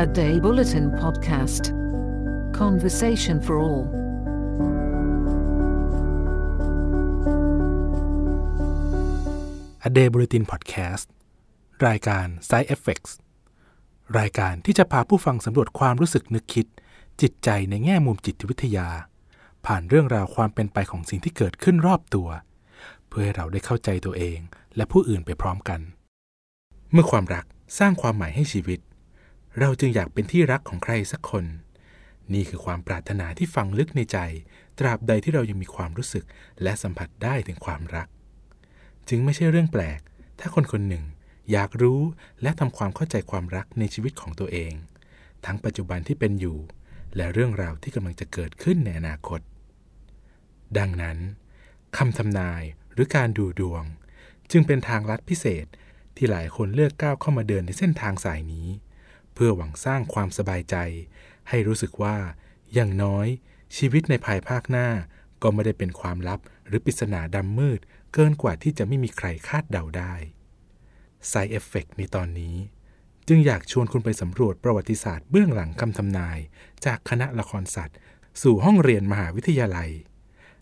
A Day Bulletin Podcast. Conversation for all. A Day Bulletin Podcast รายการ Side Effects รายการที่จะพาผู้ฟังสำรวจความรู้สึกนึกคิด จิตใจในแง่มุมจิตวิทยา ผ่านเรื่องราวความเป็นไปของสิ่งที่เกิดขึ้นรอบตัว เพื่อให้เราได้เข้าใจตัวเองและผู้อื่นไปพร้อมกัน เมื่อความรักสร้างความหมายให้ชีวิต เราจึงอยากเป็นที่รักของใครสักคน นี่คือความปรารถนาที่ฝังลึกในใจ ตราบใดที่เรายังมีความรู้สึกและสัมผัสได้ถึงความรัก จึงไม่ใช่เรื่องแปลก ถ้าคนคนหนึ่ง อยากรู้และทำความเข้าใจความรักในชีวิตของตัวเอง ทั้งปัจจุบันที่เป็นอยู่ และเรื่องราวที่กำลังจะเกิดขึ้นในอนาคต ดังนั้นคำทำนายหรือการดูดวง จึงเป็นทางลัดพิเศษที่หลายคนเลือกก้าวเข้ามาเดินในเส้นทางสายนี้ เพื่อหวังสร้างความสบายใจ ให้รู้สึกว่า อย่างน้อย ชีวิตในภายภาคหน้า ก็ไม่ได้เป็นความลับหรือปริศนาดำมืด เกินกว่าที่จะไม่มีใครคาดเดาได้ Side Effect ในตอนนี้ จึงอยากชวนคุณไปสำรวจประวัติศาสตร์เบื้องหลังคำทำนาย จากคณะละครสัตว์ สู่ห้องเรียนมหาวิทยาลัย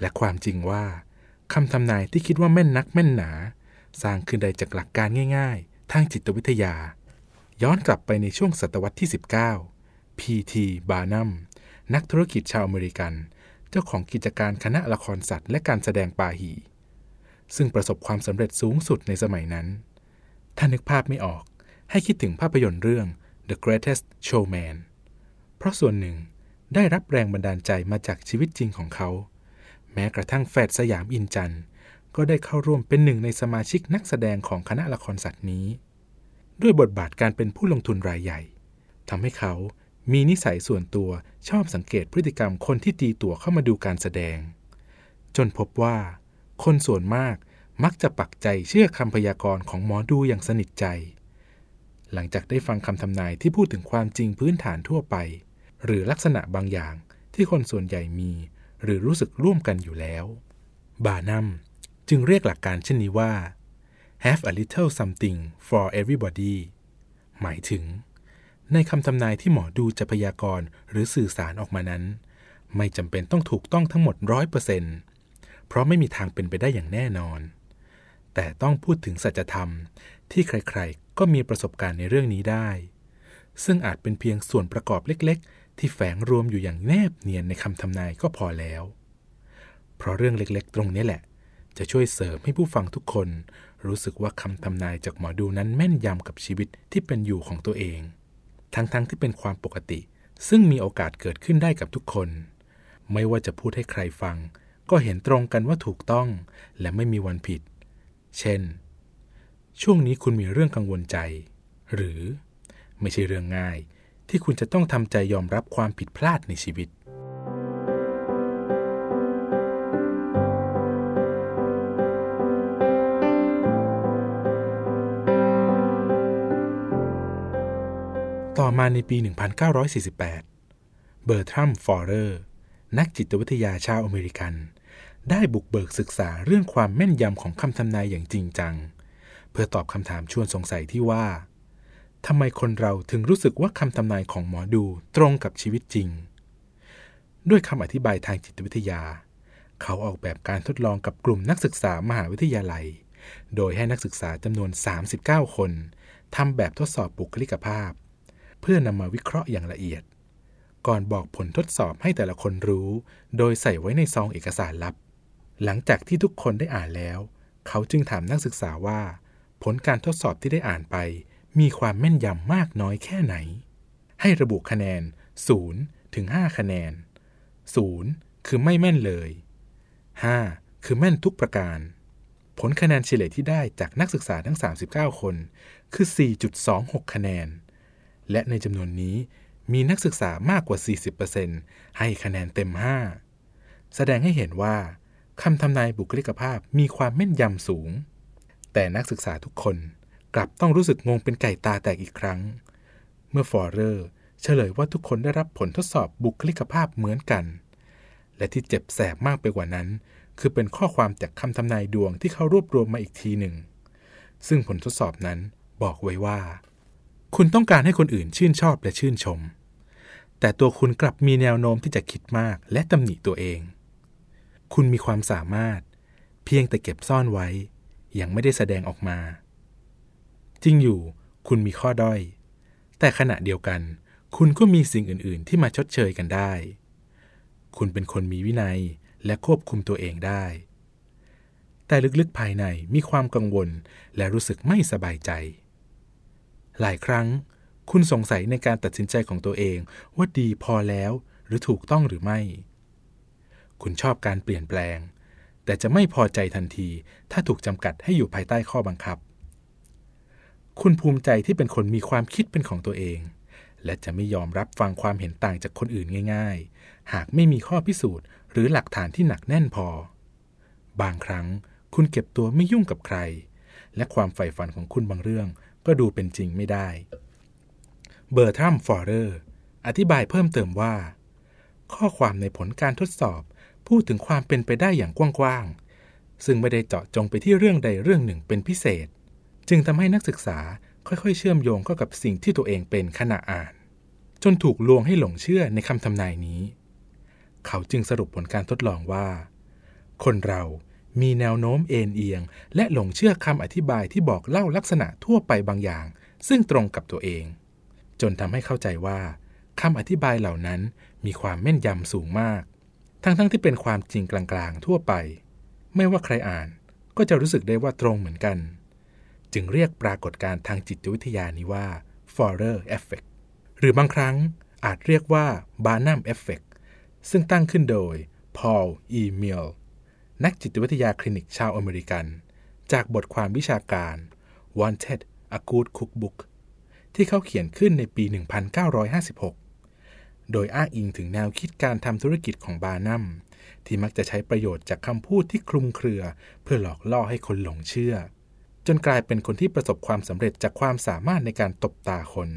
และความจริงว่าคำทำนายที่คิดว่าแม่นนักแม่นหนา สร้างขึ้นได้จากหลักการง่าย ๆ ทางจิตวิทยา ย้อนกลับไปในช่วงศตวรรษที่ 19 P.T. บานัมนักธุรกิจชาวอเมริกัน เจ้าของกิจการคณะละครสัตว์และการแสดงปาหี ซึ่งประสบความสำเร็จสูงสุดในสมัยนั้น ถ้านึกภาพไม่ออกให้คิดถึงภาพยนตร์เรื่อง The Greatest Showman เพราะส่วนหนึ่งได้รับแรงบันดาลใจมาจากชีวิตจริงของเขา แม้กระทั่งแฟดสยามอินจันก็ได้เข้าร่วมเป็นหนึ่งในสมาชิกนักแสดงของคณะละครสัตว์นี้ ด้วยบทบาทการเป็นผู้ลงทุนรายใหญ่ทำให้เขามีนิสัยส่วนตัวชอบสังเกตพฤติกรรมคนที่ตีตั๋วเข้ามาดูการแสดง จนพบว่า คนส่วนมากมักจะปักใจเชื่อคำพยากรณ์ของหมอดูอย่างสนิทใจ หลังจากได้ฟังคำทำนายที่พูดถึงความจริงพื้นฐานทั่วไป หรือลักษณะบางอย่างที่คนส่วนใหญ่มี หรือรู้สึกร่วมกันอยู่แล้ว บานัมจึงเรียกหลักการเช่นนี้ว่า have a little something for everybody หมายถึง ในคำทำนายที่หมอดูจะพยากรณ์หรือสื่อสารออกมานั้น ไม่จำเป็นต้องถูกต้องทั้งหมดร้อยเปอร์เซ็นต์เพราะไม่มีทางเป็นไปได้อย่างแน่นอน แต่ต้องพูดถึงสัจธรรมที่ใครๆ ก็มีประสบการณ์ในเรื่องนี้ได้ ซึ่งอาจเป็นเพียงส่วนประกอบเล็กๆ ที่แฝงรวมอยู่อย่างแนบเนียนในคำทำนายก็พอแล้ว เพราะเรื่องเล็กๆ ตรงนี้แหละ จะช่วยเสริมให้ผู้ฟังทุกคน รู้สึกว่าคำทำนายจากหมอดูนั้นแม่นยำกับชีวิตที่เป็นอยู่ของตัวเอง ทั้งๆทที่เป็นความปกติ ซึ่งมีโอกาสเกิดขึ้นได้กับทุกคน ไม่ว่าจะพูดให้ใครฟัง ก็เห็นตรงกันว่าถูกต้อง และไม่มีวันผิด เช่น ช่วงนี้คุณมีเรื่องกังวลใจ หรือ ไม่ใช่เรื่องง่าย ที่คุณจะต้องทำใจยอมรับความผิดพลาดในชีวิต มาในปี 1948 เบอร์ทรัม ฟอร์เรอร์ นักจิตวิทยาชาวอเมริกัน ได้บุกเบิกศึกษาเรื่องความแม่นยำของคำทำนายอย่างจริงจัง เพื่อตอบคำถามชวนสงสัยที่ว่าทำไมคนเราถึงรู้สึกว่าคำทำนายของหมอดูตรงกับชีวิตจริง ด้วยคำอธิบายทางจิตวิทยา เขาออกแบบการทดลองกับกลุ่มนักศึกษามหาวิทยาลัย โดยให้นักศึกษาจำนวน 39 คนทำแบบทดสอบบุคลิกภาพ เพื่อนำมาวิเคราะห์อย่างละเอียด ก่อนบอกผลทดสอบให้แต่ละคนรู้ โดยใส่ไว้ในซองเอกสารลับ หลังจากที่ทุกคนได้อ่านแล้ว เขาจึงถามนักศึกษาว่า ผลการทดสอบที่ได้อ่านไป มีความแม่นยำมากน้อยแค่ไหน ให้ระบุคะแนน 0 ถึง 5 คะแนน 0 คือไม่แม่นเลย 5 คือแม่นทุกประการผลคะแนนเฉลี่ยที่ได้จากนักศึกษาทั้ง 39 คน คือ 4.26 คะแนน และในจำนวนนี้มีนักศึกษามากกว่า 40%ให้คะแนนเต็ม 5 แสดงให้เห็นว่าคำทำนายบุคลิกภาพมีความแม่นยำสูง แต่นักศึกษาทุกคนกลับต้องรู้สึกงงเป็นไก่ตาแตกอีกครั้ง เมื่อฟอร์เรอร์เฉลยว่าทุกคนได้รับผลทดสอบบุคลิกภาพเหมือนกัน และที่เจ็บแสบมากไปกว่านั้น คือเป็นข้อความจากคำทำนายดวงที่เขารวบรวมมาอีกทีหนึ่ง ซึ่งผลทดสอบนั้นบอกไว้ว่า คุณต้องการให้คนอื่นชื่นชอบและชื่นชม แต่ตัวคุณกลับมีแนวโน้มที่จะคิดมากและตำหนิตัวเอง คุณมีความสามารถ เพียงแต่เก็บซ่อนไว้ ยังไม่ได้แสดงออกมา จริงอยู่ คุณมีข้อด้อย แต่ขณะเดียวกัน คุณก็มีสิ่งอื่น ๆ ที่มาชดเชยกันได้ คุณเป็นคนมีวินัยและควบคุมตัวเองได้ แต่ลึก ๆ ภายในมีความกังวลและรู้สึกไม่สบายใจ หลายครั้ง คุณสงสัยในการตัดสินใจของตัวเองว่าดีพอแล้วหรือถูกต้องหรือไม่ คุณชอบการเปลี่ยนแปลง แต่จะไม่พอใจทันทีถ้าถูกจำกัดให้อยู่ภายใต้ข้อบังคับ คุณภูมิใจที่เป็นคนมีความคิดเป็นของตัวเอง และจะไม่ยอมรับฟังความเห็นต่างจากคนอื่นง่าย ๆ หากไม่มีข้อพิสูจน์ หรือหลักฐานที่หนักแน่นพอ บางครั้งคุณเก็บตัวไม่ยุ่งกับใคร และความใฝ่ฝันของคุณบางเรื่อง ก็ดูเป็นจริงไม่ได้เบอร์ทรัมฟอร์เรอร์อธิบายเพิ่มเติมว่า ข้อความในผลการทดสอบพูดถึงความเป็นไปได้อย่างกว้างๆ ซึ่งไม่ได้เจาะจงไปที่เรื่องใดเรื่องหนึ่งเป็นพิเศษ จึงทำให้นักศึกษาค่อยๆ เชื่อมโยงเข้ากับสิ่งที่ตัวเองเป็นขณะอ่าน จนถูกลวงให้หลงเชื่อในคำทำนายนี้ เขาจึงสรุปผลการทดลองว่า คนเรา มีแนวโน้มเอ็นเอียง และหลงเชื่อคำอธิบายที่บอกเล่าลักษณะทั่วไปบางอย่าง ซึ่งตรงกับตัวเอง จนทำให้เข้าใจว่าคำอธิบายเหล่านั้นมีความแม่นยำสูงมาก ทั้งๆ ที่เป็นความจริงกลางๆทั่วไป ไม่ว่าใครอ่านก็จะรู้สึกได้ว่าตรงเหมือนกัน จึงเรียกปรากฏการณ์ทางจิตวิทยานี้ว่า Forer Effect หรือบางครั้งอาจเรียกว่า Barnum Effect ซึ่งตั้งขึ้นโดยพอล อี. มีห์ล นักจิตวิทยาคลินิกชาวอเมริกัน จากบทความวิชาการ Wanted a Good Cookbook ที่เขาเขียนขึ้นในปี 1956 โดยอ้างอิงถึงแนวคิดการทำธุรกิจของบานัมที่มักจะใช้ประโยชน์จากคำพูดที่คลุมเครือ เพื่อหลอกล่อให้คนหลงเชื่อ จนกลายเป็นคนที่ประสบความสำเร็จจากความสามารถในการตบตาคน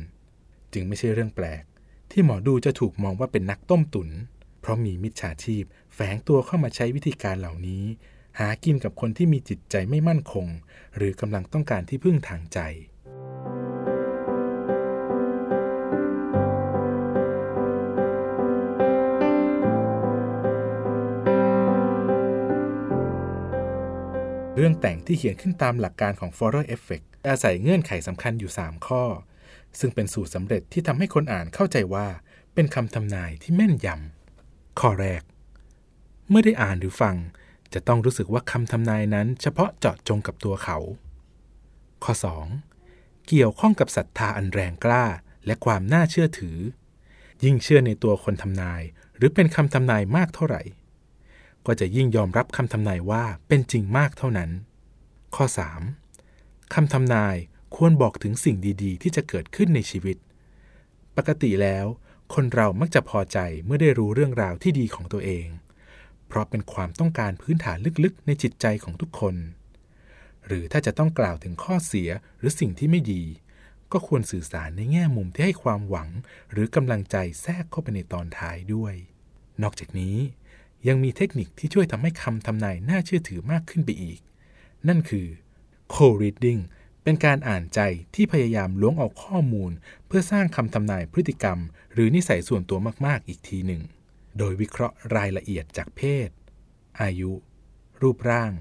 จึงไม่ใช่เรื่องแปลก ที่หมอดูจะถูกมองว่าเป็นนักต้มตุน เพราะมีมิจฉาชีพ แฝงตัวเข้ามาใช้วิธีการเหล่านี้ หากินกับคนที่มีจิตใจไม่มั่นคง หรือกำลังต้องการที่พึ่งทางใจ เรื่องแต่งที่เขียนขึ้นตามหลักการของ Forer Effect อาศัยเงื่อนไขสำคัญอยู่ 3 ข้อ ซึ่งเป็นสูตรสำเร็จที่ทำให้คนอ่านเข้าใจว่าเป็นคำทำนายที่แม่นยำ ข้อแรก เมื่อได้อ่านหรือฟัง จะต้องรู้สึกว่าคำทำนายนั้น เฉพาะเจาะจงกับตัวเขา ข้อ 2. เกี่ยวข้องกับศรัทธาอันแรงกล้าและความน่าเชื่อถือ ยิ่งเชื่อในตัวคนทำนาย หรือเป็นคำทำนายมากเท่าไหร่ ก็จะยิ่งยอมรับคำทำนายว่าเป็นจริงมากเท่านั้น ข้อ 3. คำทำนายควรบอกถึงสิ่งดีๆ ที่จะเกิดขึ้นในชีวิต ปกติแล้ว คนเรามักจะพอใจเมื่อได้รู้เรื่องราวที่ดีของตัวเอง เพราะเป็นความต้องการพื้นฐานลึกๆ ในจิตใจของทุกคน หรือถ้าจะต้องกล่าวถึงข้อเสียหรือสิ่งที่ไม่ดี ก็ควรสื่อสารในแง่มุมที่ให้ความหวัง หรือกำลังใจแทรกเข้าไปในตอนท้ายด้วย นอกจากนี้ยังมีเทคนิคที่ช่วยทำให้คำทำนายน่าเชื่อถือมากขึ้นไปอีก นั่นคือ co-reading เป็นการอ่านใจที่พยายามล้วงเอาข้อมูล เพื่อสร้างคำทำนายพฤติกรรม หรือนิสัยส่วนตัวมาก ๆ อีกทีหนึ่ง โดยวิเคราะห์รายละเอียดจากเพศ อายุ รูปร่าง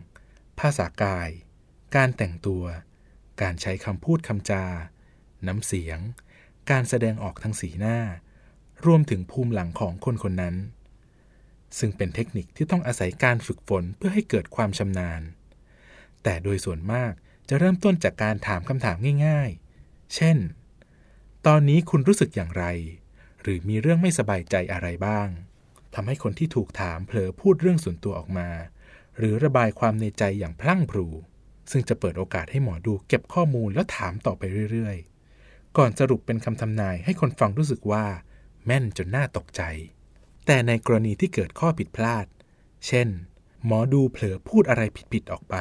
ภาษากาย การแต่งตัว การใช้คำพูดคำจา น้ำเสียง การแสดงออกทางสีหน้า รวมถึงภูมิหลังของคนคนนั้น ซึ่งเป็นเทคนิคที่ต้องอาศัยการฝึกฝนเพื่อให้เกิดความชำนาญ แต่โดยส่วนมาก จะเริ่มต้นจากการถามคำถามง่าย ๆ เช่น ตอนนี้คุณรู้สึกอย่างไร หรือมีเรื่องไม่สบายใจอะไรบ้าง ทำให้คนที่ถูกถามเผลอพูดเรื่องส่วนตัวออกมา หรือระบายความในใจอย่างพลั่งพลู ซึ่งจะเปิดโอกาสให้หมอดูเก็บข้อมูลแล้วถามต่อไปเรื่อยๆ ก่อนสรุปเป็นคำทำนายให้คนฟังรู้สึกว่า แม่นจนน่าตกใจ แต่ในกรณีที่เกิดข้อผิดพลาด เช่น หมอดูเผลอพูดอะไรผิดๆออกไป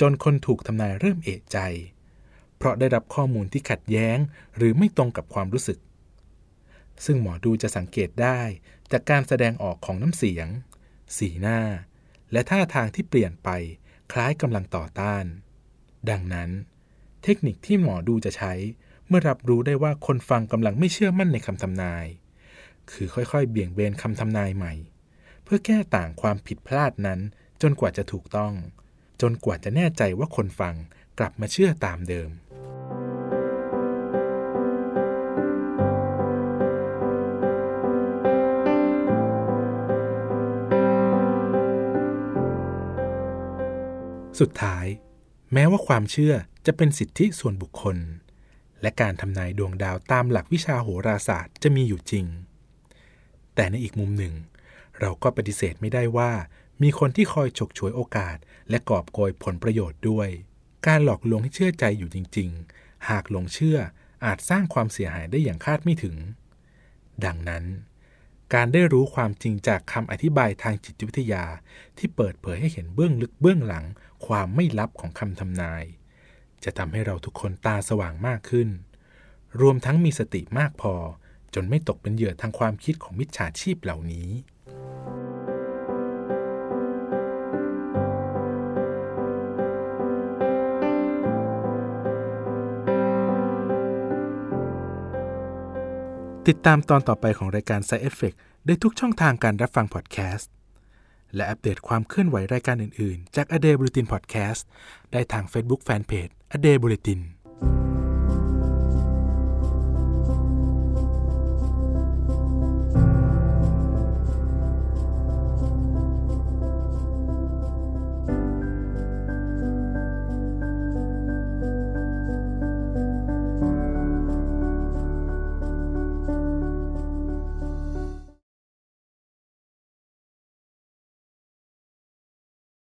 จนคนถูกทำนายเริ่มเอะใจ เพราะได้รับข้อมูลที่ขัดแย้งหรือไม่ตรงกับความรู้สึก ซึ่งหมอดูจะสังเกตได้จากการแสดงออกของน้ำเสียง สีหน้า และท่าทางที่เปลี่ยนไปคล้ายกำลังต่อต้าน ดังนั้น เทคนิคที่หมอดูจะใช้เมื่อรับรู้ได้ว่าคนฟังกำลังไม่เชื่อมั่นในคำทำนาย คือค่อยๆ เบี่ยงเบนคำทำนายใหม่ เพื่อแก้ต่างความผิดพลาดนั้นจนกว่าจะถูกต้อง จนกว่าจะแน่ใจว่าคนฟังกลับมาเชื่อตามเดิม สุดท้าย แม้ว่าความเชื่อจะเป็นสิทธิส่วนบุคคล และการทำนายดวงดาวตามหลักวิชาโหราศาสตร์จะมีอยู่จริง แต่ในอีกมุมหนึ่ง เราก็ปฏิเสธไม่ได้ว่า มีคนที่คอยฉกฉวยโอกาส และกอบโกยผลประโยชน์ด้วย การหลอกลวงให้เชื่อใจอยู่จริง ๆ หากหลงเชื่ออาจสร้างความเสียหายได้อย่างคาดไม่ถึง ดังนั้น การได้รู้ความจริงจากคำอธิบายทางจิตวิทยา ที่เปิดเผยให้เห็นเบื้องลึกเบื้องหลัง ความไม่ลับของคำทำนาย จะทำให้เราทุกคนตาสว่างมากขึ้น รวมทั้งมีสติมากพอ จนไม่ตกเป็นเหยื่อทางความคิดของมิจฉาชีพเหล่านี้ ติดตามตอนต่อไปของรายการ Side Effect ได้ทุกช่องทางการรับฟังพอดแคสต์ และอัปเดตความเคลื่อนไหวรายการอื่น ๆ จาก A Day Bulletin Podcast ได้ทาง Facebook Fanpage A Day Bulletin